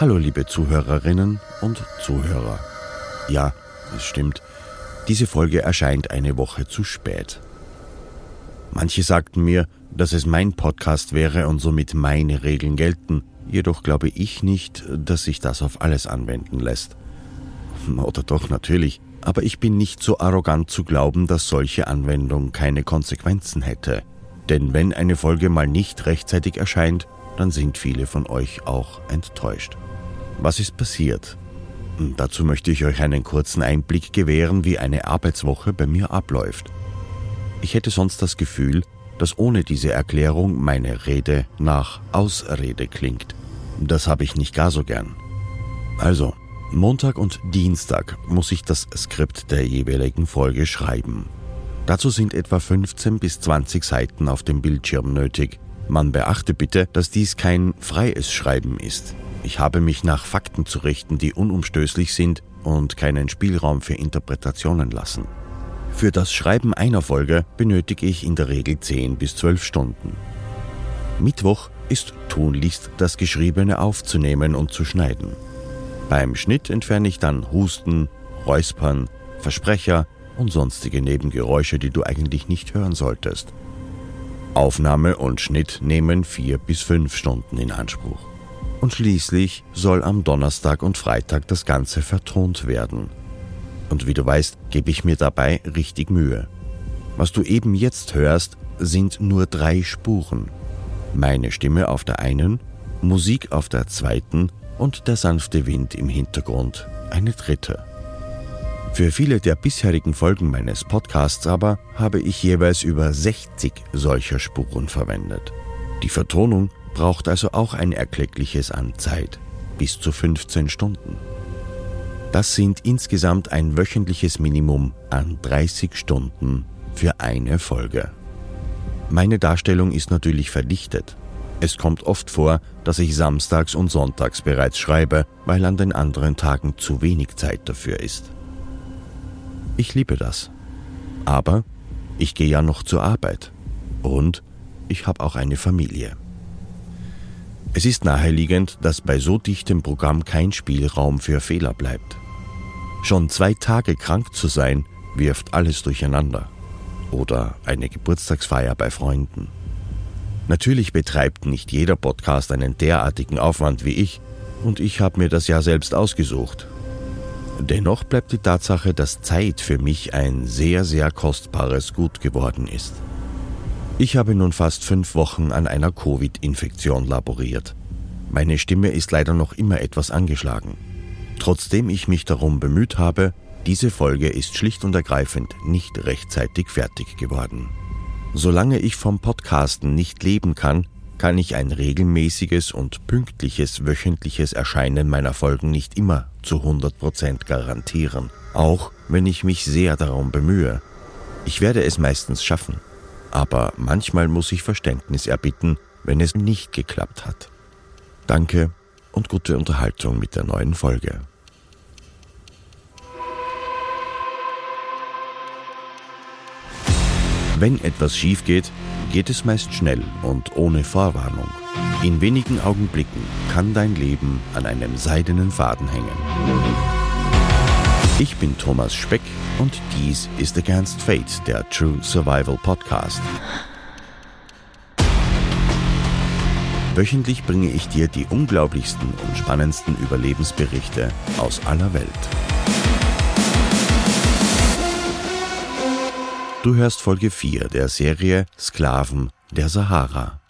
Hallo liebe Zuhörerinnen und Zuhörer. Ja, es stimmt, diese Folge erscheint eine Woche zu spät. Manche sagten mir, dass es mein Podcast wäre und somit meine Regeln gelten, jedoch glaube ich nicht, dass sich das auf alles anwenden lässt. Oder doch natürlich, aber ich bin nicht so arrogant zu glauben, dass solche Anwendung keine Konsequenzen hätte. Denn wenn eine Folge mal nicht rechtzeitig erscheint, dann sind viele von euch auch enttäuscht. Was ist passiert? Hm, dazu möchte ich euch einen kurzen Einblick gewähren, wie eine Arbeitswoche bei mir abläuft. Ich hätte sonst das Gefühl, dass ohne diese Erklärung meine Rede nach Ausrede klingt. Das habe ich nicht gar so gern. Also, Montag und Dienstag muss ich das Skript der jeweiligen Folge schreiben. Dazu sind etwa 15 bis 20 Seiten auf dem Bildschirm nötig. Man beachte bitte, dass dies kein freies Schreiben ist. Ich habe mich nach Fakten zu richten, die unumstößlich sind und keinen Spielraum für Interpretationen lassen. Für das Schreiben einer Folge benötige ich in der Regel 10 bis 12 Stunden. Mittwoch ist tunlichst das Geschriebene aufzunehmen und zu schneiden. Beim Schnitt entferne ich dann Husten, Räuspern, Versprecher und sonstige Nebengeräusche, die du eigentlich nicht hören solltest. Aufnahme und Schnitt nehmen vier bis fünf Stunden in Anspruch. Und schließlich soll am Donnerstag und Freitag das Ganze vertont werden. Und wie du weißt, gebe ich mir dabei richtig Mühe. Was du eben jetzt hörst, sind nur drei Spuren. Meine Stimme auf der einen, Musik auf der zweiten und der sanfte Wind im Hintergrund eine dritte. Für viele der bisherigen Folgen meines Podcasts aber habe ich jeweils über 60 solcher Spuren verwendet. Die Vertonung braucht also auch ein erkleckliches an Zeit, bis zu 15 Stunden. Das sind insgesamt ein wöchentliches Minimum an 30 Stunden für eine Folge. Meine Darstellung ist natürlich verdichtet. Es kommt oft vor, dass ich samstags und sonntags bereits schreibe, weil an den anderen Tagen zu wenig Zeit dafür ist. Ich liebe das. Aber ich gehe ja noch zur Arbeit. Und ich habe auch eine Familie. Es ist naheliegend, dass bei so dichtem Programm kein Spielraum für Fehler bleibt. Schon zwei Tage krank zu sein, wirft alles durcheinander. Oder eine Geburtstagsfeier bei Freunden. Natürlich betreibt nicht jeder Podcast einen derartigen Aufwand wie ich, und ich habe mir das ja selbst ausgesucht. Dennoch bleibt die Tatsache, dass Zeit für mich ein sehr, sehr kostbares Gut geworden ist. Ich habe nun fast fünf Wochen an einer Covid-Infektion laboriert. Meine Stimme ist leider noch immer etwas angeschlagen. Trotzdem ich mich darum bemüht habe, diese Folge ist schlicht und ergreifend nicht rechtzeitig fertig geworden. Solange ich vom Podcasten nicht leben kann, kann ich ein regelmäßiges und pünktliches wöchentliches Erscheinen meiner Folgen nicht immer zu 100% garantieren, auch wenn ich mich sehr darum bemühe. Ich werde es meistens schaffen aber manchmal muss ich Verständnis erbitten, wenn es nicht geklappt hat. Danke und gute Unterhaltung mit der neuen Folge. Wenn etwas schief geht, geht es meist schnell und ohne Vorwarnung. In wenigen Augenblicken kann dein Leben an einem seidenen Faden hängen. Ich bin Thomas Speck und dies ist Against Fate, der True Survival Podcast. Wöchentlich bringe ich dir die unglaublichsten und spannendsten Überlebensberichte aus aller Welt. Du hörst Folge 4 der Serie Sklaven der Sahara.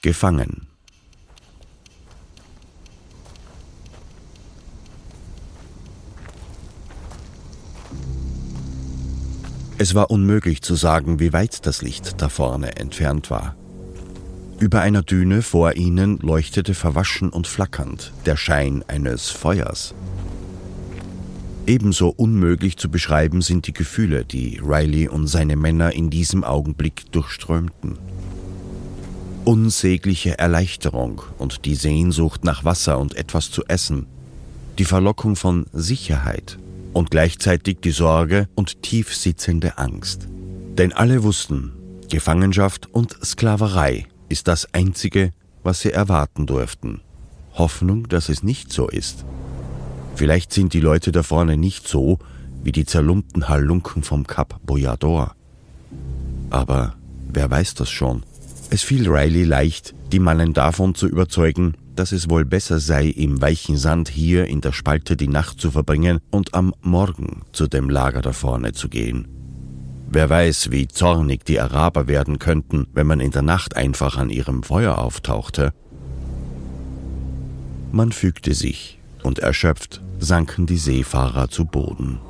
Gefangen. Es war unmöglich zu sagen, wie weit das Licht da vorne entfernt war. Über einer Düne vor ihnen leuchtete verwaschen und flackernd der Schein eines Feuers. Ebenso unmöglich zu beschreiben sind die Gefühle, die Riley und seine Männer in diesem Augenblick durchströmten. Unsägliche Erleichterung und die Sehnsucht nach Wasser und etwas zu essen, die Verlockung von Sicherheit und gleichzeitig die Sorge und tief sitzende Angst. Denn alle wussten, Gefangenschaft und Sklaverei ist das Einzige, was sie erwarten durften. Hoffnung, dass es nicht so ist. Vielleicht sind die Leute da vorne nicht so wie die zerlumpten Halunken vom Kap Boyador. Aber wer weiß das schon? Es fiel Riley leicht, die Mannen davon zu überzeugen, dass es wohl besser sei, im weichen Sand hier in der Spalte die Nacht zu verbringen und am Morgen zu dem Lager da vorne zu gehen. Wer weiß, wie zornig die Araber werden könnten, wenn man in der Nacht einfach an ihrem Feuer auftauchte. Man fügte sich, und erschöpft sanken die Seefahrer zu Boden.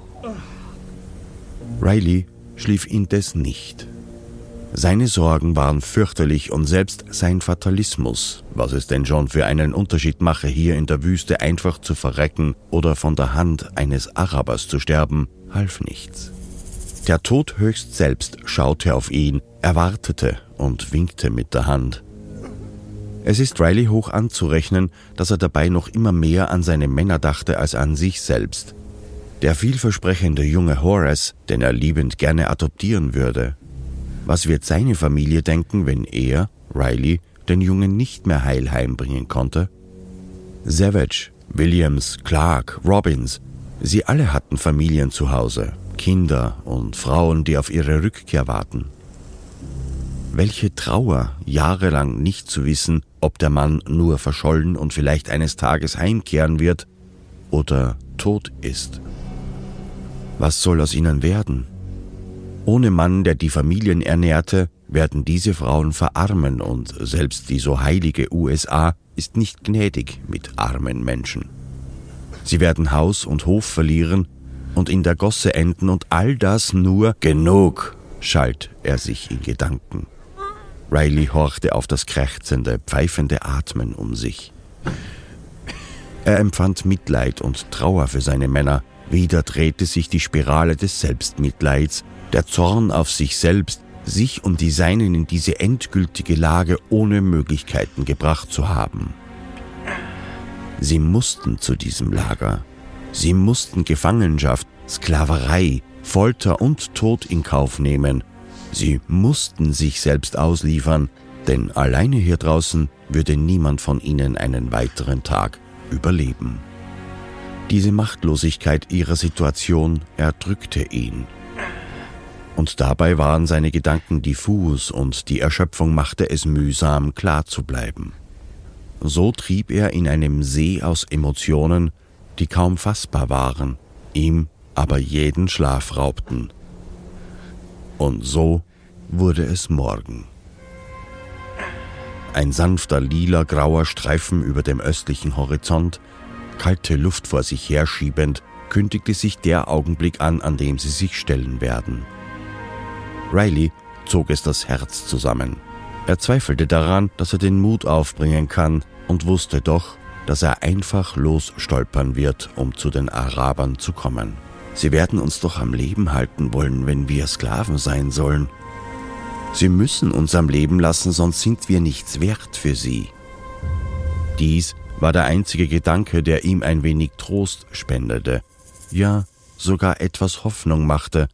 Riley schlief indes nicht. Seine Sorgen waren fürchterlich und selbst sein Fatalismus, was es denn schon für einen Unterschied mache, hier in der Wüste einfach zu verrecken oder von der Hand eines Arabers zu sterben, half nichts. Der Tod höchst selbst schaute auf ihn, erwartete und winkte mit der Hand. Es ist Riley hoch anzurechnen, dass er dabei noch immer mehr an seine Männer dachte als an sich selbst. Der vielversprechende junge Horace, den er liebend gerne adoptieren würde, was wird seine Familie denken, wenn er, Riley, den Jungen nicht mehr heil heimbringen konnte? Savage, Williams, Clark, Robbins, sie alle hatten Familien zu Hause, Kinder und Frauen, die auf ihre Rückkehr warten. Welche Trauer, jahrelang nicht zu wissen, ob der Mann nur verschollen und vielleicht eines Tages heimkehren wird oder tot ist. Was soll aus ihnen werden? Ohne Mann, der die Familien ernährte, werden diese Frauen verarmen und selbst die so heilige USA ist nicht gnädig mit armen Menschen. Sie werden Haus und Hof verlieren und in der Gosse enden und all das nur genug, schalt er sich in Gedanken. Riley horchte auf das krächzende, pfeifende Atmen um sich. Er empfand Mitleid und Trauer für seine Männer, wieder drehte sich die Spirale des Selbstmitleids, der Zorn auf sich selbst, sich und die Seinen in diese endgültige Lage ohne Möglichkeiten gebracht zu haben. Sie mussten zu diesem Lager. Sie mussten Gefangenschaft, Sklaverei, Folter und Tod in Kauf nehmen. Sie mussten sich selbst ausliefern, denn alleine hier draußen würde niemand von ihnen einen weiteren Tag überleben. Diese Machtlosigkeit ihrer Situation erdrückte ihn und dabei waren seine Gedanken diffus und die Erschöpfung machte es mühsam, klar zu bleiben. So trieb er in einem See aus Emotionen, die kaum fassbar waren, ihm aber jeden Schlaf raubten. Und so wurde es Morgen. Ein sanfter lila-grauer Streifen über dem östlichen Horizont, kalte Luft vor sich herschiebend, kündigte sich der Augenblick an, an dem sie sich stellen werden. Riley zog es das Herz zusammen. Er zweifelte daran, dass er den Mut aufbringen kann und wusste doch, dass er einfach losstolpern wird, um zu den Arabern zu kommen. Sie werden uns doch am Leben halten wollen, wenn wir Sklaven sein sollen. Sie müssen uns am Leben lassen, sonst sind wir nichts wert für sie. Dies war der einzige Gedanke, der ihm ein wenig Trost spendete, ja sogar etwas Hoffnung machte,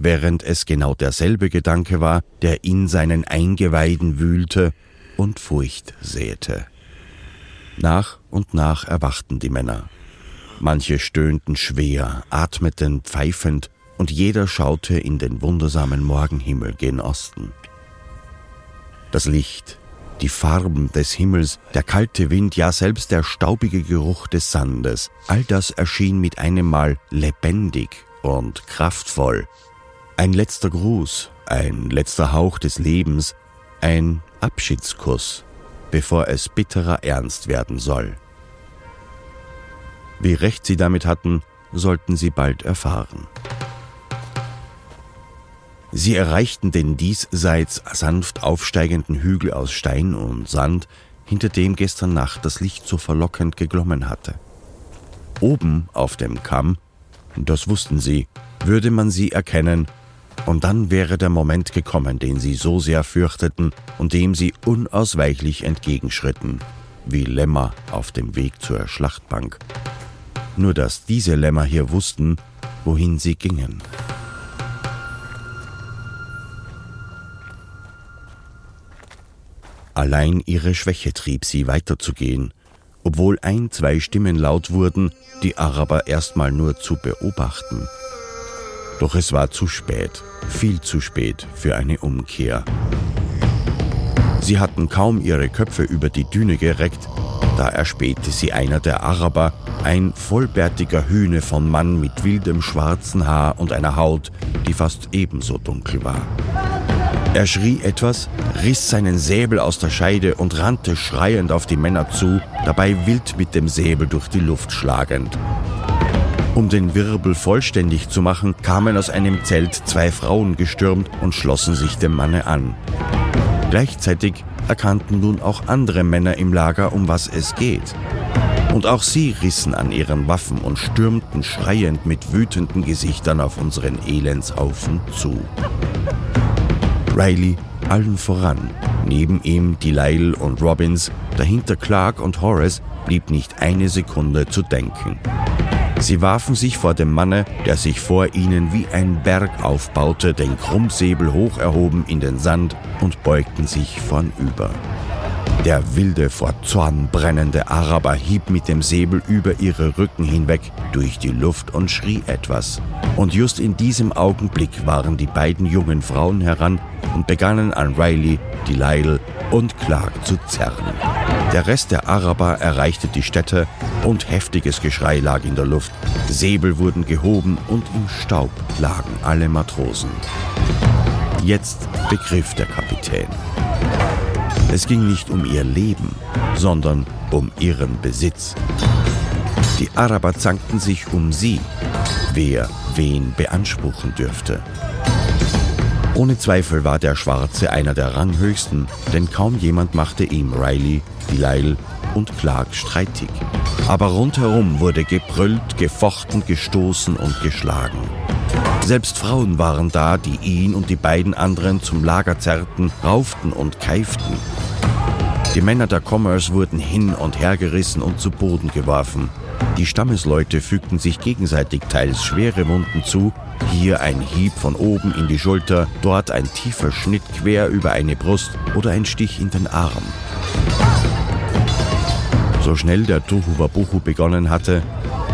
während es genau derselbe Gedanke war, der in seinen Eingeweiden wühlte und Furcht säte. Nach und nach erwachten die Männer. Manche stöhnten schwer, atmeten pfeifend, und jeder schaute in den wundersamen Morgenhimmel gen Osten. Das Licht, die Farben des Himmels, der kalte Wind, ja selbst der staubige Geruch des Sandes, all das erschien mit einem Mal lebendig und kraftvoll, ein letzter Gruß, ein letzter Hauch des Lebens, ein Abschiedskuss, bevor es bitterer Ernst werden soll. Wie recht sie damit hatten, sollten sie bald erfahren. Sie erreichten den diesseits sanft aufsteigenden Hügel aus Stein und Sand, hinter dem gestern Nacht das Licht so verlockend geglommen hatte. Oben auf dem Kamm, das wussten sie, würde man sie erkennen und dann wäre der Moment gekommen, den sie so sehr fürchteten und dem sie unausweichlich entgegenschritten, wie Lämmer auf dem Weg zur Schlachtbank. Nur dass diese Lämmer hier wussten, wohin sie gingen. Allein ihre Schwäche trieb sie weiterzugehen, obwohl ein, zwei Stimmen laut wurden, die Araber erstmal nur zu beobachten. Doch es war zu spät, viel zu spät für eine Umkehr. Sie hatten kaum ihre Köpfe über die Düne gereckt, da erspähte sie einer der Araber, ein vollbärtiger Hühne von Mann mit wildem schwarzen Haar und einer Haut, die fast ebenso dunkel war. Er schrie etwas, riss seinen Säbel aus der Scheide und rannte schreiend auf die Männer zu, dabei wild mit dem Säbel durch die Luft schlagend. Um den Wirbel vollständig zu machen, kamen aus einem Zelt zwei Frauen gestürmt und schlossen sich dem Manne an. Gleichzeitig erkannten nun auch andere Männer im Lager, um was es geht. Und auch sie rissen an ihren Waffen und stürmten schreiend mit wütenden Gesichtern auf unseren Elendshaufen zu. Riley allen voran, neben ihm Delisle und Robbins, dahinter Clark und Horace blieb nicht eine Sekunde zu denken. Sie warfen sich vor dem Manne, der sich vor ihnen wie ein Berg aufbaute, den Krummsäbel hoch erhoben in den Sand und beugten sich vornüber. Der wilde, vor Zorn brennende Araber hieb mit dem Säbel über ihre Rücken hinweg durch die Luft und schrie etwas. Und just in diesem Augenblick waren die beiden jungen Frauen heran und begannen an Riley, Delisle und Clark zu zerren. Der Rest der Araber erreichte die Städte und heftiges Geschrei lag in der Luft. Säbel wurden gehoben und im Staub lagen alle Matrosen. Jetzt begriff der Kapitän. Es ging nicht um ihr Leben, sondern um ihren Besitz. Die Araber zankten sich um sie, wer wen beanspruchen dürfte. Ohne Zweifel war der Schwarze einer der Ranghöchsten, denn kaum jemand machte ihm Riley, Delisle und Clark streitig. Aber rundherum wurde gebrüllt, gefochten, gestoßen und geschlagen. Selbst Frauen waren da, die ihn und die beiden anderen zum Lager zerrten, rauften und keiften. Die Männer der Commerce wurden hin und her gerissen und zu Boden geworfen. Die Stammesleute fügten sich gegenseitig teils schwere Wunden zu, hier ein Hieb von oben in die Schulter, dort ein tiefer Schnitt quer über eine Brust oder ein Stich in den Arm. So schnell der Tuhuwabuchu begonnen hatte,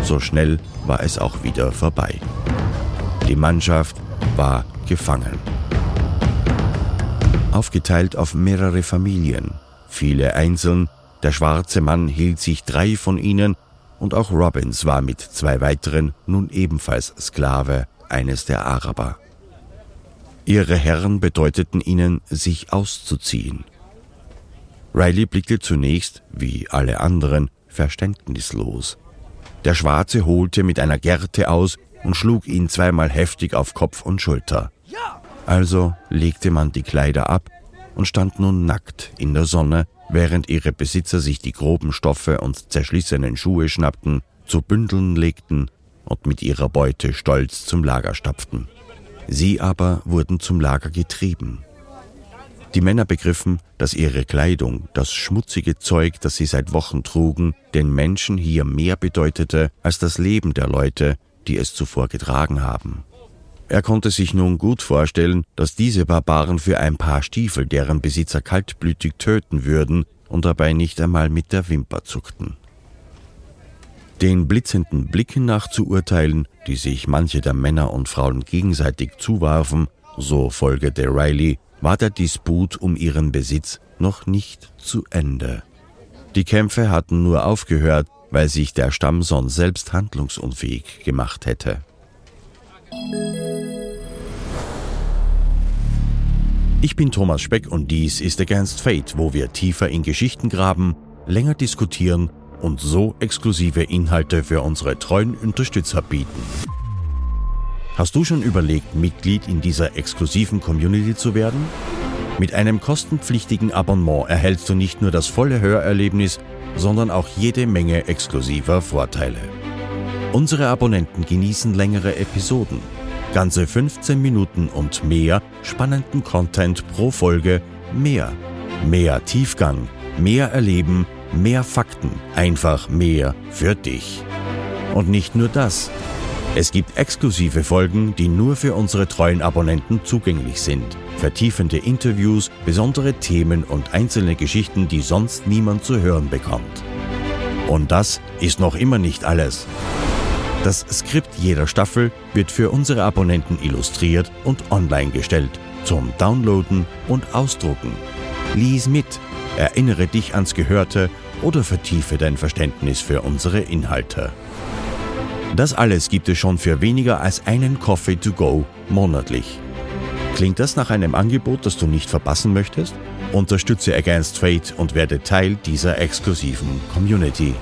so schnell war es auch wieder vorbei. Die Mannschaft war gefangen. Aufgeteilt auf mehrere Familien, viele einzeln, der schwarze Mann hielt sich drei von ihnen und auch Robbins war mit zwei weiteren nun ebenfalls Sklave eines der Araber. Ihre Herren bedeuteten ihnen, sich auszuziehen. Riley blickte zunächst, wie alle anderen, verständnislos. Der Schwarze holte mit einer Gerte aus und schlug ihn zweimal heftig auf Kopf und Schulter. Also legte man die Kleider ab und stand nun nackt in der Sonne, während ihre Besitzer sich die groben Stoffe und zerschlissenen Schuhe schnappten, zu Bündeln legten und mit ihrer Beute stolz zum Lager stapften. Sie aber wurden zum Lager getrieben. Die Männer begriffen, dass ihre Kleidung, das schmutzige Zeug, das sie seit Wochen trugen, den Menschen hier mehr bedeutete als das Leben der Leute, die es zuvor getragen haben. Er konnte sich nun gut vorstellen, dass diese Barbaren für ein paar Stiefel deren Besitzer kaltblütig töten würden und dabei nicht einmal mit der Wimper zuckten. Den blitzenden Blicken nach zu urteilen, die sich manche der Männer und Frauen gegenseitig zuwarfen, so folgete Riley, war der Disput um ihren Besitz noch nicht zu Ende. Die Kämpfe hatten nur aufgehört, weil sich der Stammsohn selbst handlungsunfähig gemacht hätte. Ich bin Thomas Speck und dies ist Against Fate, wo wir tiefer in Geschichten graben, länger diskutieren und so exklusive Inhalte für unsere treuen Unterstützer bieten. Hast du schon überlegt, Mitglied in dieser exklusiven Community zu werden? Mit einem kostenpflichtigen Abonnement erhältst du nicht nur das volle Hörerlebnis, sondern auch jede Menge exklusiver Vorteile. Unsere Abonnenten genießen längere Episoden, ganze 15 Minuten und mehr spannenden Content pro Folge, mehr, mehr Tiefgang, mehr Erleben, mehr Fakten, einfach mehr für dich. Und nicht nur das. Es gibt exklusive Folgen, die nur für unsere treuen Abonnenten zugänglich sind. Vertiefende Interviews, besondere Themen und einzelne Geschichten, die sonst niemand zu hören bekommt. Und das ist noch immer nicht alles. Das Skript jeder Staffel wird für unsere Abonnenten illustriert und online gestellt, zum Downloaden und Ausdrucken. Lies mit, erinnere dich ans Gehörte oder vertiefe dein Verständnis für unsere Inhalte. Das alles gibt es schon für weniger als einen Coffee to go monatlich. Klingt das nach einem Angebot, das du nicht verpassen möchtest? Unterstütze Against Fate und werde Teil dieser exklusiven Community.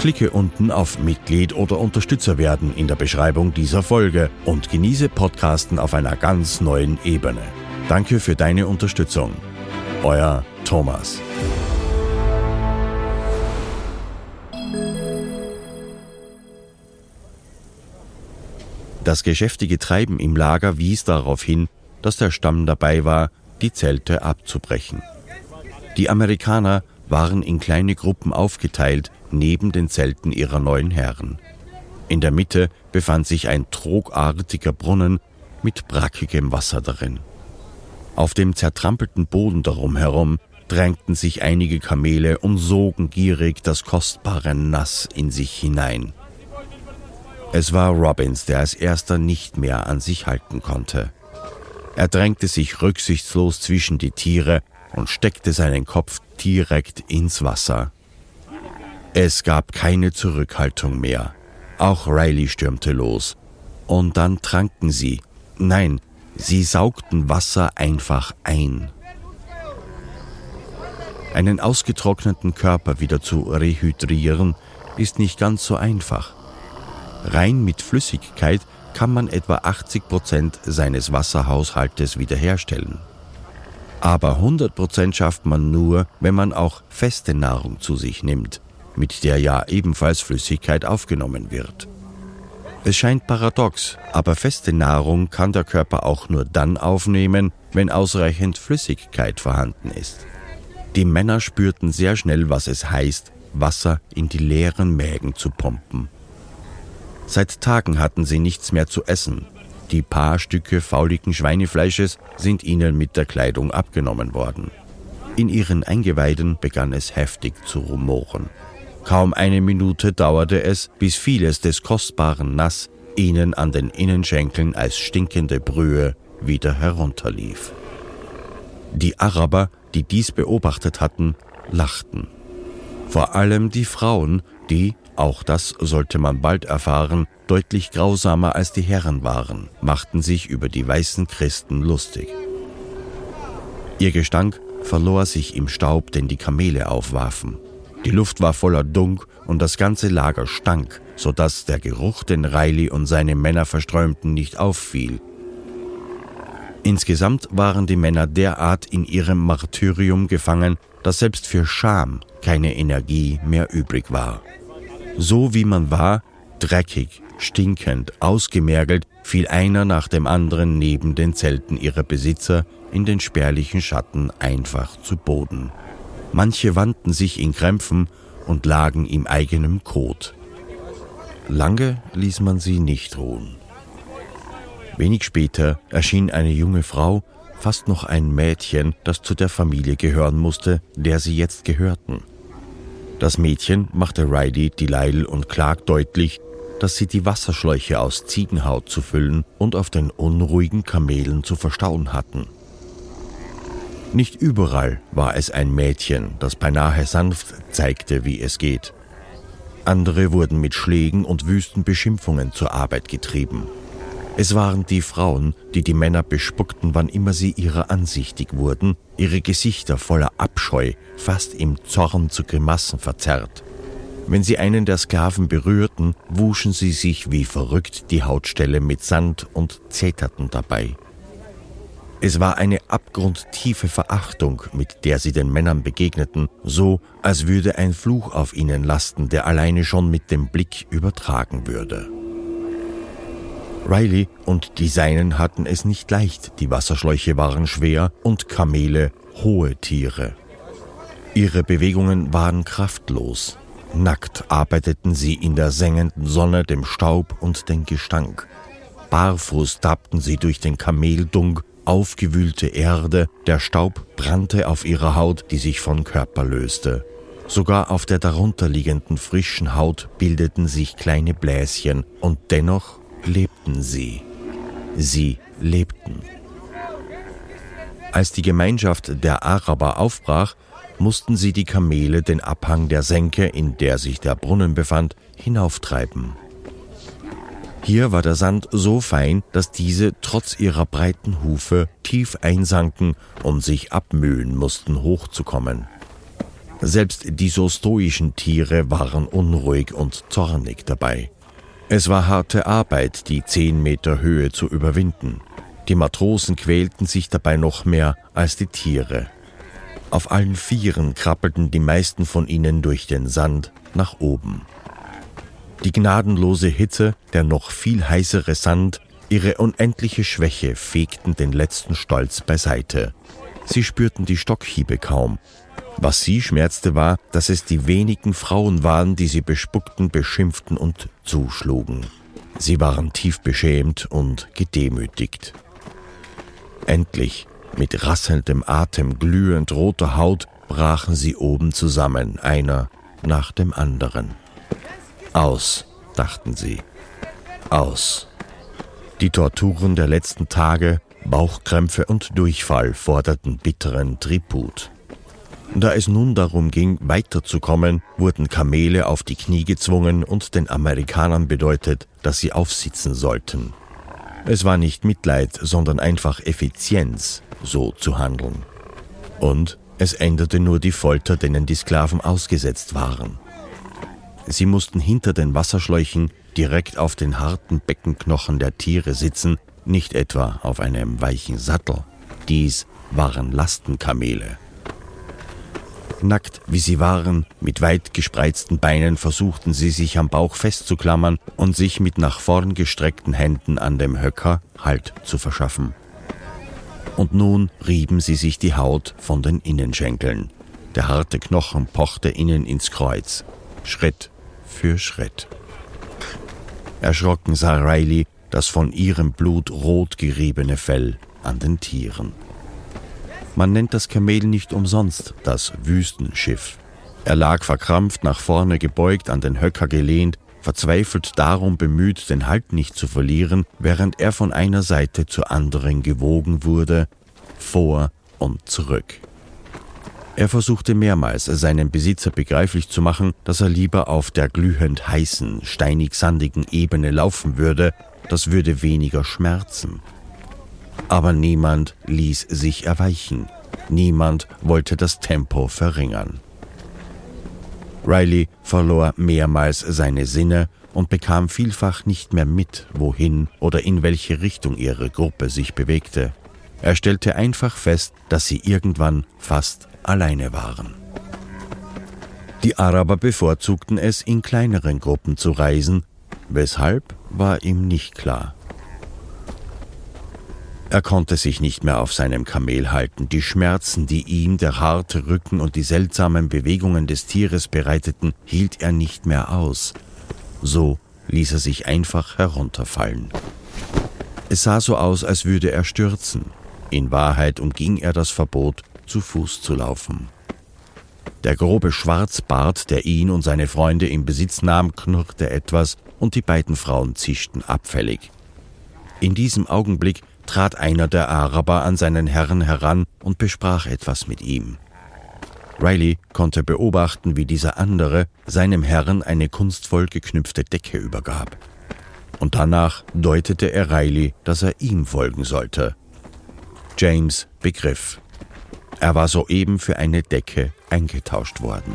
Klicke unten auf Mitglied oder Unterstützer werden in der Beschreibung dieser Folge und genieße Podcasten auf einer ganz neuen Ebene. Danke für deine Unterstützung. Euer Thomas. Das geschäftige Treiben im Lager wies darauf hin, dass der Stamm dabei war, die Zelte abzubrechen. Die Amerikaner waren in kleine Gruppen aufgeteilt neben den Zelten ihrer neuen Herren. In der Mitte befand sich ein trogartiger Brunnen mit brackigem Wasser darin. Auf dem zertrampelten Boden darum herum drängten sich einige Kamele und sogen gierig das kostbare Nass in sich hinein. Es war Robbins, der als erster nicht mehr an sich halten konnte. Er drängte sich rücksichtslos zwischen die Tiere und steckte seinen Kopf direkt ins Wasser. Es gab keine Zurückhaltung mehr. Auch Riley stürmte los. Und dann tranken sie. Nein, sie saugten Wasser einfach ein. Einen ausgetrockneten Körper wieder zu rehydrieren, ist nicht ganz so einfach. Rein mit Flüssigkeit kann man etwa 80 Prozent seines Wasserhaushaltes wiederherstellen. Aber 100 Prozent schafft man nur, wenn man auch feste Nahrung zu sich nimmt, mit der ja ebenfalls Flüssigkeit aufgenommen wird. Es scheint paradox, aber feste Nahrung kann der Körper auch nur dann aufnehmen, wenn ausreichend Flüssigkeit vorhanden ist. Die Männer spürten sehr schnell, was es heißt, Wasser in die leeren Mägen zu pumpen. Seit Tagen hatten sie nichts mehr zu essen. Die paar Stücke fauligen Schweinefleisches sind ihnen mit der Kleidung abgenommen worden. In ihren Eingeweiden begann es heftig zu rumoren. Kaum eine Minute dauerte es, bis vieles des kostbaren Nass ihnen an den Innenschenkeln als stinkende Brühe wieder herunterlief. Die Araber, die dies beobachtet hatten, lachten. Vor allem die Frauen, die, auch das sollte man bald erfahren, deutlich grausamer als die Herren waren, machten sich über die weißen Christen lustig. Ihr Gestank verlor sich im Staub, den die Kamele aufwarfen. Die Luft war voller Dunk und das ganze Lager stank, so dass der Geruch, den Riley und seine Männer verströmten, nicht auffiel. Insgesamt waren die Männer derart in ihrem Martyrium gefangen, dass selbst für Scham keine Energie mehr übrig war. So wie man war, dreckig, stinkend, ausgemergelt, fiel einer nach dem anderen neben den Zelten ihrer Besitzer in den spärlichen Schatten einfach zu Boden. Manche wandten sich in Krämpfen und lagen im eigenen Kot. Lange ließ man sie nicht ruhen. Wenig später erschien eine junge Frau, fast noch ein Mädchen, das zu der Familie gehören musste, der sie jetzt gehörten. Das Mädchen machte Riley, Delisle und Clark deutlich, dass sie die Wasserschläuche aus Ziegenhaut zu füllen und auf den unruhigen Kamelen zu verstauen hatten. Nicht überall war es ein Mädchen, das beinahe sanft zeigte, wie es geht. Andere wurden mit Schlägen und wüsten Beschimpfungen zur Arbeit getrieben. Es waren die Frauen, die die Männer bespuckten, wann immer sie ihrer ansichtig wurden, ihre Gesichter voller Abscheu, fast im Zorn zu Grimassen verzerrt. Wenn sie einen der Sklaven berührten, wuschen sie sich wie verrückt die Hautstelle mit Sand und zeterten dabei. Es war eine abgrundtiefe Verachtung, mit der sie den Männern begegneten, so als würde ein Fluch auf ihnen lasten, der alleine schon mit dem Blick übertragen würde. Riley und die Seinen hatten es nicht leicht, die Wasserschläuche waren schwer und Kamele hohe Tiere. Ihre Bewegungen waren kraftlos. Nackt arbeiteten sie in der sengenden Sonne, dem Staub und dem Gestank. Barfuß tappten sie durch den Kameldung, aufgewühlte Erde, der Staub brannte auf ihrer Haut, die sich von Körper löste. Sogar auf der darunterliegenden frischen Haut bildeten sich kleine Bläschen und dennoch lebten sie. Sie lebten. Als die Gemeinschaft der Araber aufbrach, mussten sie die Kamele den Abhang der Senke, in der sich der Brunnen befand, hinauftreiben. Hier war der Sand so fein, dass diese trotz ihrer breiten Hufe tief einsanken und sich abmühen mussten, hochzukommen. Selbst die so stoischen Tiere waren unruhig und zornig dabei. Es war harte Arbeit, die zehn Meter Höhe zu überwinden. Die Matrosen quälten sich dabei noch mehr als die Tiere. Auf allen Vieren krabbelten die meisten von ihnen durch den Sand nach oben. Die gnadenlose Hitze, der noch viel heißere Sand, ihre unendliche Schwäche fegten den letzten Stolz beiseite. Sie spürten die Stockhiebe kaum. Was sie schmerzte war, dass es die wenigen Frauen waren, die sie bespuckten, beschimpften und zuschlugen. Sie waren tief beschämt und gedemütigt. Endlich, mit rasselndem Atem, glühend roter Haut, brachen sie oben zusammen, einer nach dem anderen. Aus, dachten sie. Aus. Die Torturen der letzten Tage, Bauchkrämpfe und Durchfall forderten bitteren Tribut. Da es nun darum ging, weiterzukommen, wurden Kamele auf die Knie gezwungen und den Amerikanern bedeutet, dass sie aufsitzen sollten. Es war nicht Mitleid, sondern einfach Effizienz, so zu handeln. Und es änderte nur die Folter, denen die Sklaven ausgesetzt waren. Sie mussten hinter den Wasserschläuchen direkt auf den harten Beckenknochen der Tiere sitzen, nicht etwa auf einem weichen Sattel. Dies waren Lastenkamele. Nackt wie sie waren, mit weit gespreizten Beinen versuchten sie sich am Bauch festzuklammern und sich mit nach vorn gestreckten Händen an dem Höcker Halt zu verschaffen. Und nun rieben sie sich die Haut von den Innenschenkeln. Der harte Knochen pochte ihnen ins Kreuz, Schritt für Schritt. Erschrocken sah Riley das von ihrem Blut rot geriebene Fell an den Tieren. Man nennt das Kamel nicht umsonst das Wüstenschiff. Er lag verkrampft nach vorne gebeugt, an den Höcker gelehnt, verzweifelt darum bemüht, den Halt nicht zu verlieren, während er von einer Seite zur anderen gewogen wurde, vor und zurück. Er versuchte mehrmals, seinem Besitzer begreiflich zu machen, dass er lieber auf der glühend heißen, steinig-sandigen Ebene laufen würde, das würde weniger schmerzen. Aber niemand ließ sich erweichen. Niemand wollte das Tempo verringern. Riley verlor mehrmals seine Sinne und bekam vielfach nicht mehr mit, wohin oder in welche Richtung ihre Gruppe sich bewegte. Er stellte einfach fest, dass sie irgendwann fast alleine waren. Die Araber bevorzugten es, in kleineren Gruppen zu reisen, weshalb war ihm nicht klar. Er konnte sich nicht mehr auf seinem Kamel halten. Die Schmerzen, die ihm der harte Rücken und die seltsamen Bewegungen des Tieres bereiteten, hielt er nicht mehr aus. So ließ er sich einfach herunterfallen. Es sah so aus, als würde er stürzen. In Wahrheit umging er das Verbot, zu Fuß zu laufen. Der grobe Schwarzbart, der ihn und seine Freunde in Besitz nahm, knurrte etwas und die beiden Frauen zischten abfällig. In diesem Augenblick trat einer der Araber an seinen Herrn heran und besprach etwas mit ihm. Riley konnte beobachten, wie dieser andere seinem Herrn eine kunstvoll geknüpfte Decke übergab. Und danach deutete er Riley, dass er ihm folgen sollte. James begriff. Er war soeben für eine Decke eingetauscht worden.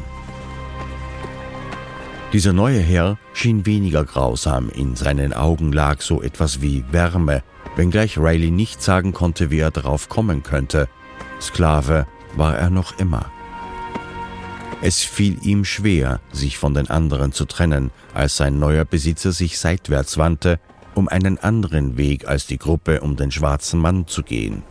Dieser neue Herr schien weniger grausam, in seinen Augen lag so etwas wie Wärme, wenngleich Riley nicht sagen konnte, wie er darauf kommen könnte. Sklave war er noch immer. Es fiel ihm schwer, sich von den anderen zu trennen, als sein neuer Besitzer sich seitwärts wandte, um einen anderen Weg als die Gruppe um den schwarzen Mann zu gehen.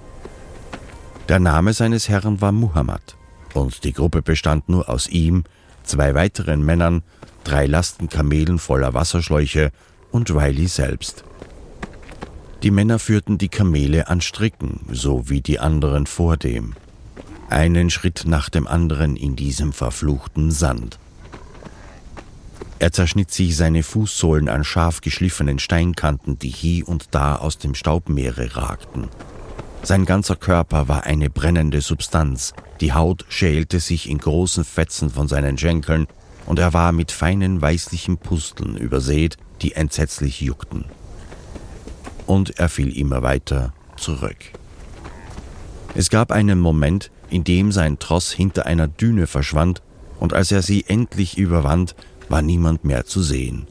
Der Name seines Herrn war Muhammad, und die Gruppe bestand nur aus ihm, zwei weiteren Männern, drei Lasten Kamelen voller Wasserschläuche und Riley selbst. Die Männer führten die Kamele an Stricken, so wie die anderen vor dem. einen Schritt nach dem anderen in diesem verfluchten Sand. Er zerschnitt sich seine Fußsohlen an scharf geschliffenen Steinkanten, die hie und da aus dem Staubmeere ragten. Sein ganzer Körper war eine brennende Substanz, die Haut schälte sich in großen Fetzen von seinen Schenkeln, und er war mit feinen weißlichen Pusteln übersät, die entsetzlich juckten. Und er fiel immer weiter zurück. Es gab einen Moment, in dem sein Tross hinter einer Düne verschwand, und als er sie endlich überwand, war niemand mehr zu sehen.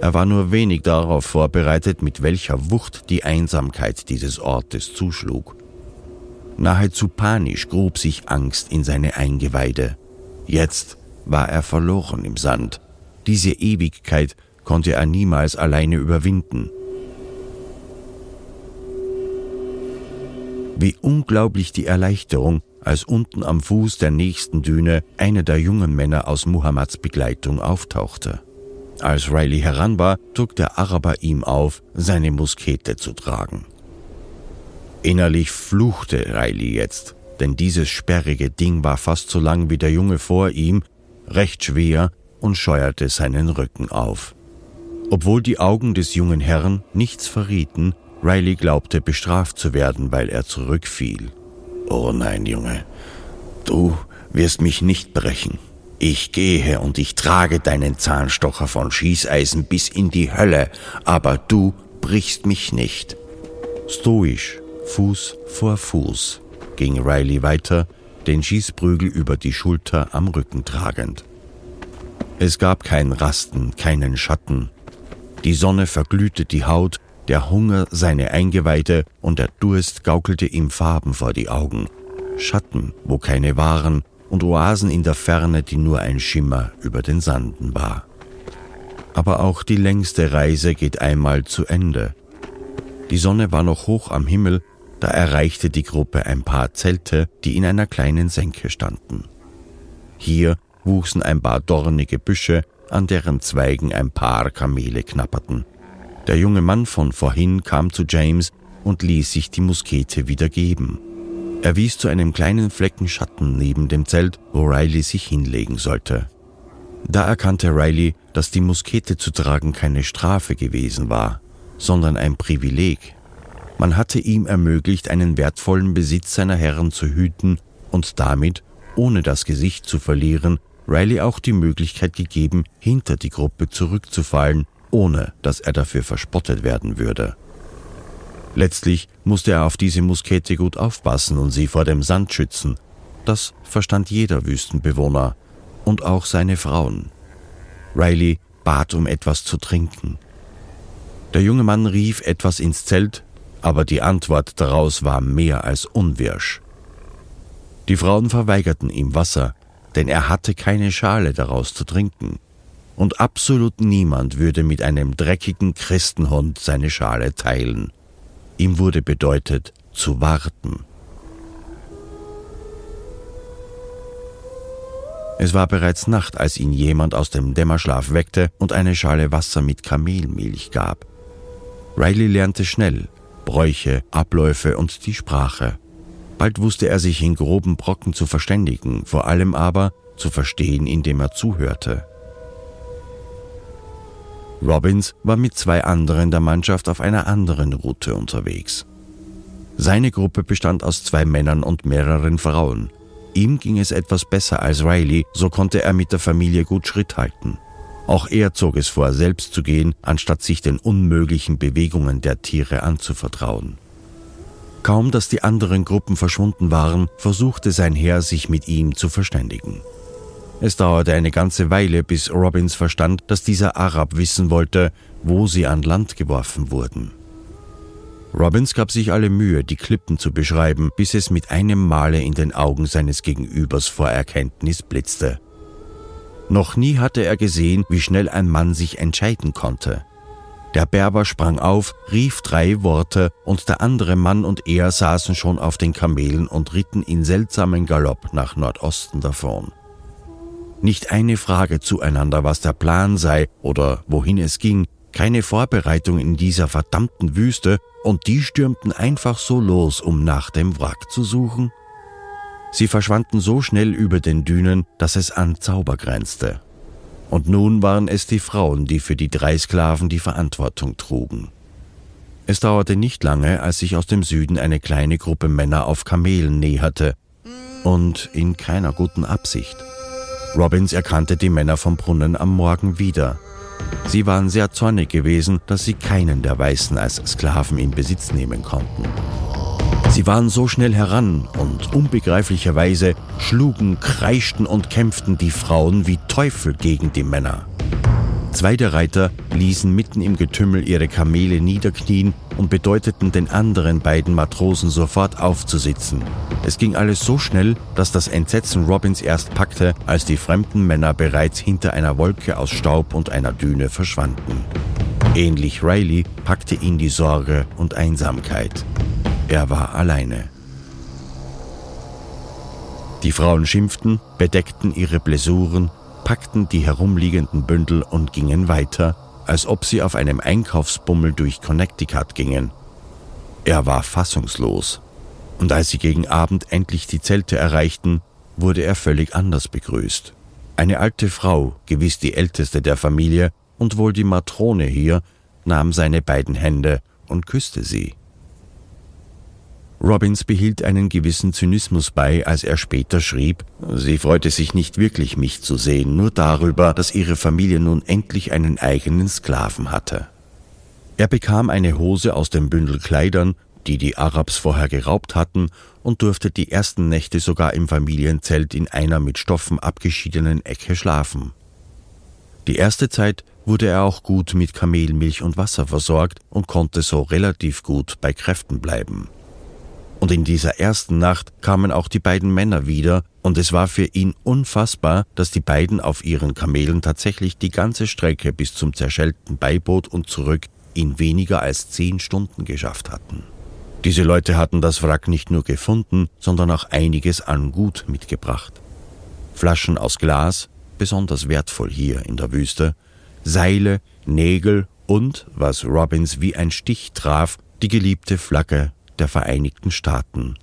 Er war nur wenig darauf vorbereitet, mit welcher Wucht die Einsamkeit dieses Ortes zuschlug. Nahezu panisch grub sich Angst in seine Eingeweide. Jetzt war er verloren im Sand. Diese Ewigkeit konnte er niemals alleine überwinden. Wie unglaublich die Erleichterung, als unten am Fuß der nächsten Düne einer der jungen Männer aus Muhammads Begleitung auftauchte. Als Riley heran war, trug der Araber ihm auf, seine Muskete zu tragen. Innerlich fluchte Riley jetzt, denn dieses sperrige Ding war fast so lang wie der Junge vor ihm, recht schwer und scheuerte seinen Rücken auf. Obwohl die Augen des jungen Herrn nichts verrieten, Riley glaubte bestraft zu werden, weil er zurückfiel. Oh nein, Junge, du wirst mich nicht brechen. Ich gehe und ich trage deinen Zahnstocher von Schießeisen bis in die Hölle, aber du brichst mich nicht. Stoisch, Fuß vor Fuß, ging Riley weiter, den Schießprügel über die Schulter am Rücken tragend. Es gab kein Rasten, keinen Schatten. Die Sonne verglühte die Haut, der Hunger seine Eingeweide und der Durst gaukelte ihm Farben vor die Augen. Schatten, wo keine waren, und Oasen in der Ferne, die nur ein Schimmer über den Sanden war. Aber auch die längste Reise geht einmal zu Ende. Die Sonne war noch hoch am Himmel, da erreichte die Gruppe ein paar Zelte, die in einer kleinen Senke standen. Hier wuchsen ein paar dornige Büsche, an deren Zweigen ein paar Kamele knapperten. Der junge Mann von vorhin kam zu James und ließ sich die Muskete wieder geben. Er wies zu einem kleinen Flecken Schatten neben dem Zelt, wo Riley sich hinlegen sollte. Da erkannte Riley, dass die Muskete zu tragen keine Strafe gewesen war, sondern ein Privileg. Man hatte ihm ermöglicht, einen wertvollen Besitz seiner Herren zu hüten und damit, ohne das Gesicht zu verlieren, Riley auch die Möglichkeit gegeben, hinter die Gruppe zurückzufallen, ohne dass er dafür verspottet werden würde. Letztlich musste er auf diese Muskete gut aufpassen und sie vor dem Sand schützen. Das verstand jeder Wüstenbewohner und auch seine Frauen. Riley bat um etwas zu trinken. Der junge Mann rief etwas ins Zelt, aber die Antwort daraus war mehr als unwirsch. Die Frauen verweigerten ihm Wasser, denn er hatte keine Schale daraus zu trinken. Und absolut niemand würde mit einem dreckigen Christenhund seine Schale teilen. Ihm wurde bedeutet, zu warten. Es war bereits Nacht, als ihn jemand aus dem Dämmerschlaf weckte und eine Schale Wasser mit Kamelmilch gab. Riley lernte schnell Bräuche, Abläufe und die Sprache. Bald wusste er sich in groben Brocken zu verständigen, vor allem aber zu verstehen, indem er zuhörte. Robbins war mit zwei anderen der Mannschaft auf einer anderen Route unterwegs. Seine Gruppe bestand aus zwei Männern und mehreren Frauen. Ihm ging es etwas besser als Riley, so konnte er mit der Familie gut Schritt halten. Auch er zog es vor, selbst zu gehen, anstatt sich den unmöglichen Bewegungen der Tiere anzuvertrauen. Kaum dass die anderen Gruppen verschwunden waren, versuchte sein Herr, sich mit ihm zu verständigen. Es dauerte eine ganze Weile, bis Robbins verstand, dass dieser Arab wissen wollte, wo sie an Land geworfen wurden. Robbins gab sich alle Mühe, die Klippen zu beschreiben, bis es mit einem Male in den Augen seines Gegenübers vor Erkenntnis blitzte. Noch nie hatte er gesehen, wie schnell ein Mann sich entscheiden konnte. Der Berber sprang auf, rief drei Worte, und der andere Mann und er saßen schon auf den Kamelen und ritten in seltsamen Galopp nach Nordosten davon. Nicht eine Frage zueinander, was der Plan sei oder wohin es ging, keine Vorbereitung in dieser verdammten Wüste und die stürmten einfach so los, um nach dem Wrack zu suchen? Sie verschwanden so schnell über den Dünen, dass es an Zauber grenzte. Und nun waren es die Frauen, die für die drei Sklaven die Verantwortung trugen. Es dauerte nicht lange, als sich aus dem Süden eine kleine Gruppe Männer auf Kamelen näherte, und in keiner guten Absicht. Robbins erkannte die Männer vom Brunnen am Morgen wieder. Sie waren sehr zornig gewesen, dass sie keinen der Weißen als Sklaven in Besitz nehmen konnten. Sie waren so schnell heran und unbegreiflicherweise schlugen, kreischten und kämpften die Frauen wie Teufel gegen die Männer. Zwei der Reiter ließen mitten im Getümmel ihre Kamele niederknien und bedeuteten den anderen beiden Matrosen sofort aufzusitzen. Es ging alles so schnell, dass das Entsetzen Robins erst packte, als die fremden Männer bereits hinter einer Wolke aus Staub und einer Düne verschwanden. Ähnlich Riley packte ihn die Sorge und Einsamkeit. Er war alleine. Die Frauen schimpften, bedeckten ihre Blessuren, packten die herumliegenden Bündel und gingen weiter, als ob sie auf einem Einkaufsbummel durch Connecticut gingen. Er war fassungslos, und als sie gegen Abend endlich die Zelte erreichten, wurde er völlig anders begrüßt. Eine alte Frau, gewiss die älteste der Familie und wohl die Matrone hier, nahm seine beiden Hände und küsste sie. Robbins behielt einen gewissen Zynismus bei, als er später schrieb, sie freute sich nicht wirklich, mich zu sehen, nur darüber, dass ihre Familie nun endlich einen eigenen Sklaven hatte. Er bekam eine Hose aus dem Bündel Kleidern, die die Arabs vorher geraubt hatten, und durfte die ersten Nächte sogar im Familienzelt in einer mit Stoffen abgeschiedenen Ecke schlafen. Die erste Zeit wurde er auch gut mit Kamelmilch und Wasser versorgt und konnte so relativ gut bei Kräften bleiben. Und in dieser ersten Nacht kamen auch die beiden Männer wieder, und es war für ihn unfassbar, dass die beiden auf ihren Kamelen tatsächlich die ganze Strecke bis zum zerschellten Beiboot und zurück in weniger als zehn Stunden geschafft hatten. Diese Leute hatten das Wrack nicht nur gefunden, sondern auch einiges an Gut mitgebracht. Flaschen aus Glas, besonders wertvoll hier in der Wüste, Seile, Nägel und, was Robbins wie ein Stich traf, die geliebte Flagge der Vereinigten Staaten.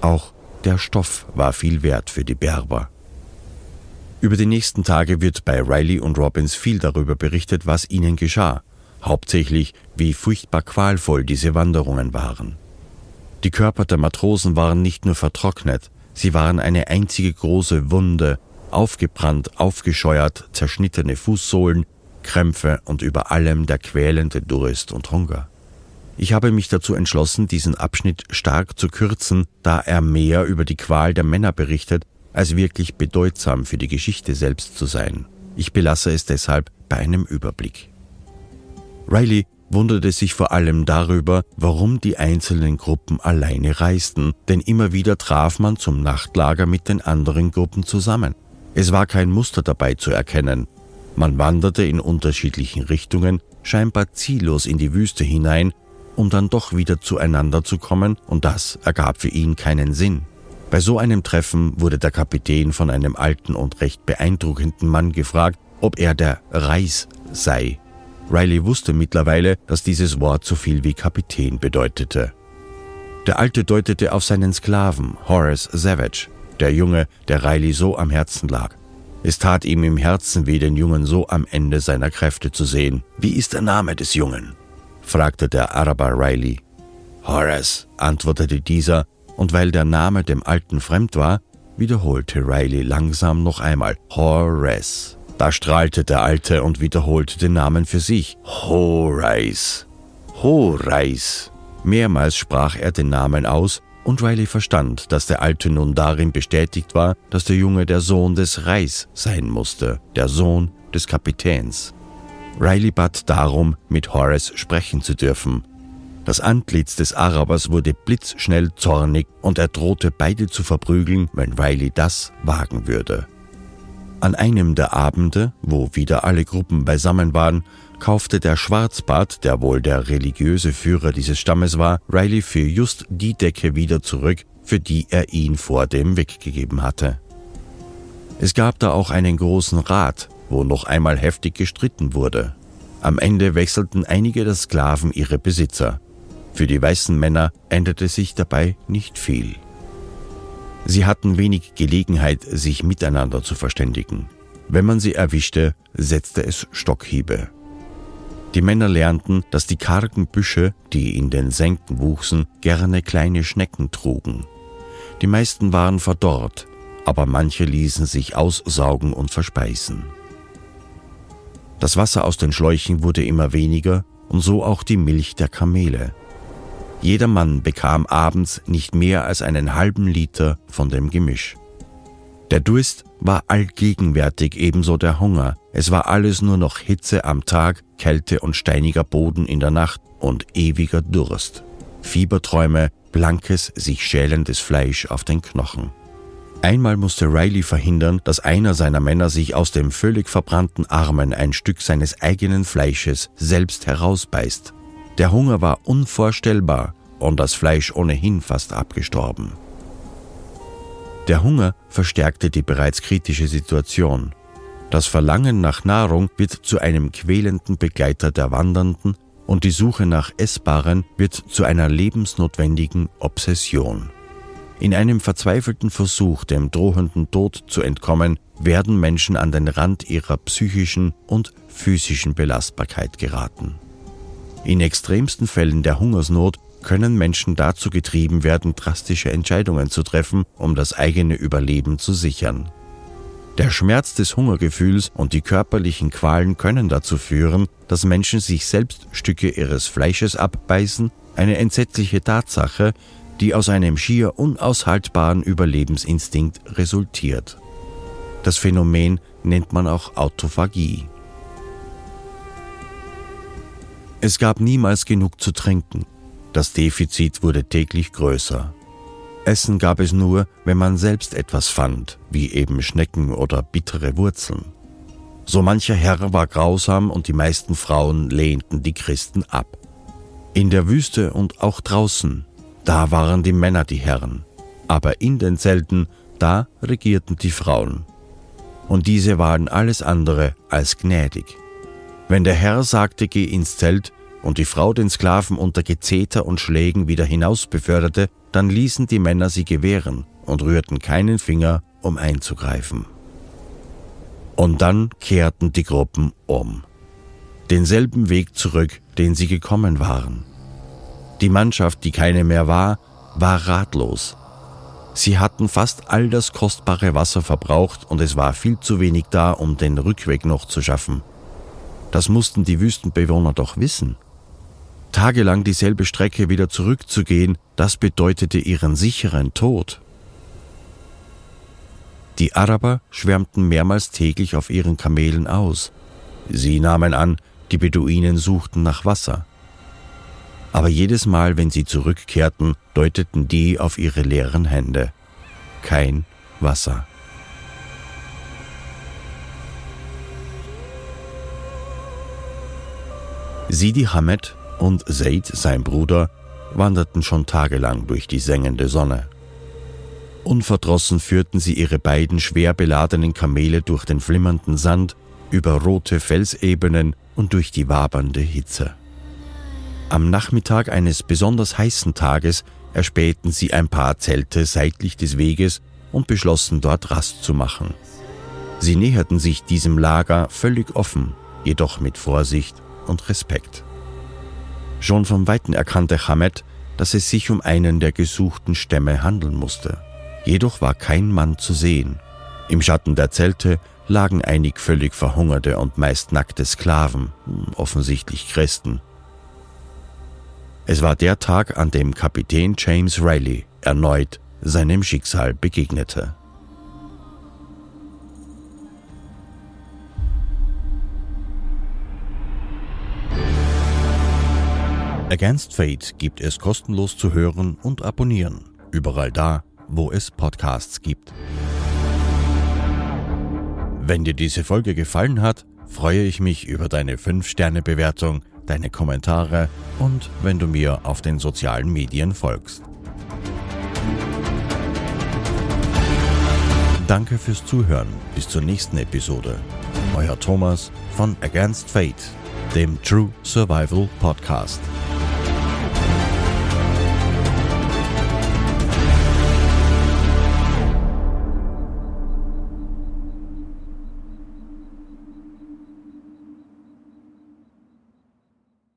Auch der Stoff war viel wert für die Berber. Über die nächsten Tage wird bei Riley und Robbins viel darüber berichtet, was ihnen geschah, hauptsächlich wie furchtbar qualvoll diese Wanderungen waren. Die Körper der Matrosen waren nicht nur vertrocknet, sie waren eine einzige große Wunde, aufgebrannt, aufgescheuert, zerschnittene Fußsohlen, Krämpfe und über allem der quälende Durst und Hunger. Ich habe mich dazu entschlossen, diesen Abschnitt stark zu kürzen, da er mehr über die Qual der Männer berichtet, als wirklich bedeutsam für die Geschichte selbst zu sein. Ich belasse es deshalb bei einem Überblick. Riley wunderte sich vor allem darüber, warum die einzelnen Gruppen alleine reisten, denn immer wieder traf man zum Nachtlager mit den anderen Gruppen zusammen. Es war kein Muster dabei zu erkennen. Man wanderte in unterschiedlichen Richtungen, scheinbar ziellos in die Wüste hinein um dann doch wieder zueinander zu kommen, und das ergab für ihn keinen Sinn. Bei so einem Treffen wurde der Kapitän von einem alten und recht beeindruckenden Mann gefragt, ob er der Reis sei. Riley wusste mittlerweile, dass dieses Wort so viel wie Kapitän bedeutete. Der Alte deutete auf seinen Sklaven, Horace Savage, der Junge, der Riley so am Herzen lag. Es tat ihm im Herzen weh, den Jungen so am Ende seiner Kräfte zu sehen. Wie ist der Name des Jungen? Fragte der Araber Riley. Horace, antwortete dieser, und weil der Name dem Alten fremd war, wiederholte Riley langsam noch einmal Horace. Da strahlte der Alte und wiederholte den Namen für sich. Horace. Horace. Mehrmals sprach er den Namen aus, und Riley verstand, dass der Alte nun darin bestätigt war, dass der Junge der Sohn des Reis sein musste, der Sohn des Kapitäns. Riley bat darum, mit Horace sprechen zu dürfen. Das Antlitz des Arabers wurde blitzschnell zornig und er drohte beide zu verprügeln, wenn Riley das wagen würde. An einem der Abende, wo wieder alle Gruppen beisammen waren, kaufte der Schwarzbart, der wohl der religiöse Führer dieses Stammes war, Riley für just die Decke wieder zurück, für die er ihn vor dem weggegeben hatte. Es gab da auch einen großen Rat, wo noch einmal heftig gestritten wurde. Am Ende wechselten einige der Sklaven ihre Besitzer. Für die weißen Männer änderte sich dabei nicht viel. Sie hatten wenig Gelegenheit, sich miteinander zu verständigen. Wenn man sie erwischte, setzte es Stockhiebe. Die Männer lernten, dass die kargen Büsche, die in den Senken wuchsen, gerne kleine Schnecken trugen. Die meisten waren verdorrt, aber manche ließen sich aussaugen und verspeisen. Das Wasser aus den Schläuchen wurde immer weniger und so auch die Milch der Kamele. Jeder Mann bekam abends nicht mehr als einen halben Liter von dem Gemisch. Der Durst war allgegenwärtig, ebenso der Hunger. Es war alles nur noch Hitze am Tag, Kälte und steiniger Boden in der Nacht und ewiger Durst. Fieberträume, blankes, sich schälendes Fleisch auf den Knochen. Einmal musste Riley verhindern, dass einer seiner Männer sich aus dem völlig verbrannten Armen ein Stück seines eigenen Fleisches selbst herausbeißt. Der Hunger war unvorstellbar und das Fleisch ohnehin fast abgestorben. Der Hunger verstärkte die bereits kritische Situation. Das Verlangen nach Nahrung wird zu einem quälenden Begleiter der Wandernden und die Suche nach Essbaren wird zu einer lebensnotwendigen Obsession. In einem verzweifelten Versuch, dem drohenden Tod zu entkommen, werden Menschen an den Rand ihrer psychischen und physischen Belastbarkeit geraten. In extremsten Fällen der Hungersnot können Menschen dazu getrieben werden, drastische Entscheidungen zu treffen, um das eigene Überleben zu sichern. Der Schmerz des Hungergefühls und die körperlichen Qualen können dazu führen, dass Menschen sich selbst Stücke ihres Fleisches abbeißen, eine entsetzliche Tatsache, die aus einem schier unaushaltbaren Überlebensinstinkt resultiert. Das Phänomen nennt man auch Autophagie. Es gab niemals genug zu trinken. Das Defizit wurde täglich größer. Essen gab es nur, wenn man selbst etwas fand, wie eben Schnecken oder bittere Wurzeln. So mancher Herr war grausam und die meisten Frauen lehnten die Christen ab. In der Wüste und auch draußen, da waren die Männer die Herren, aber in den Zelten, da regierten die Frauen. Und diese waren alles andere als gnädig. Wenn der Herr sagte, geh ins Zelt, und die Frau den Sklaven unter Gezeter und Schlägen wieder hinaus beförderte, dann ließen die Männer sie gewähren und rührten keinen Finger, um einzugreifen. Und dann kehrten die Gruppen um. Denselben Weg zurück, den sie gekommen waren. Die Mannschaft, die keine mehr war, war ratlos. Sie hatten fast all das kostbare Wasser verbraucht und es war viel zu wenig da, um den Rückweg noch zu schaffen. Das mussten die Wüstenbewohner doch wissen. Tagelang dieselbe Strecke wieder zurückzugehen, das bedeutete ihren sicheren Tod. Die Araber schwärmten mehrmals täglich auf ihren Kamelen aus. Sie nahmen an, die Beduinen suchten nach Wasser. Aber jedes Mal, wenn sie zurückkehrten, deuteten die auf ihre leeren Hände. Kein Wasser. Sidi Hamed und Zaid, sein Bruder, wanderten schon tagelang durch die sengende Sonne. Unverdrossen führten sie ihre beiden schwer beladenen Kamele durch den flimmernden Sand, über rote Felsebenen und durch die wabernde Hitze. Am Nachmittag eines besonders heißen Tages erspähten sie ein paar Zelte seitlich des Weges und beschlossen dort Rast zu machen. Sie näherten sich diesem Lager völlig offen, jedoch mit Vorsicht und Respekt. Schon vom Weiten erkannte Hamed, dass es sich um einen der gesuchten Stämme handeln musste. Jedoch war kein Mann zu sehen. Im Schatten der Zelte lagen einig völlig verhungerte und meist nackte Sklaven, offensichtlich Christen. Es war der Tag, an dem Kapitän James Riley erneut seinem Schicksal begegnete. Against Fate gibt es kostenlos zu hören und abonnieren. Überall da, wo es Podcasts gibt. Wenn dir diese Folge gefallen hat, freue ich mich über deine 5-Sterne-Bewertung, deine Kommentare und wenn du mir auf den sozialen Medien folgst. Danke fürs Zuhören. Bis zur nächsten Episode. Euer Thomas von Against Fate. dem True Survival Podcast.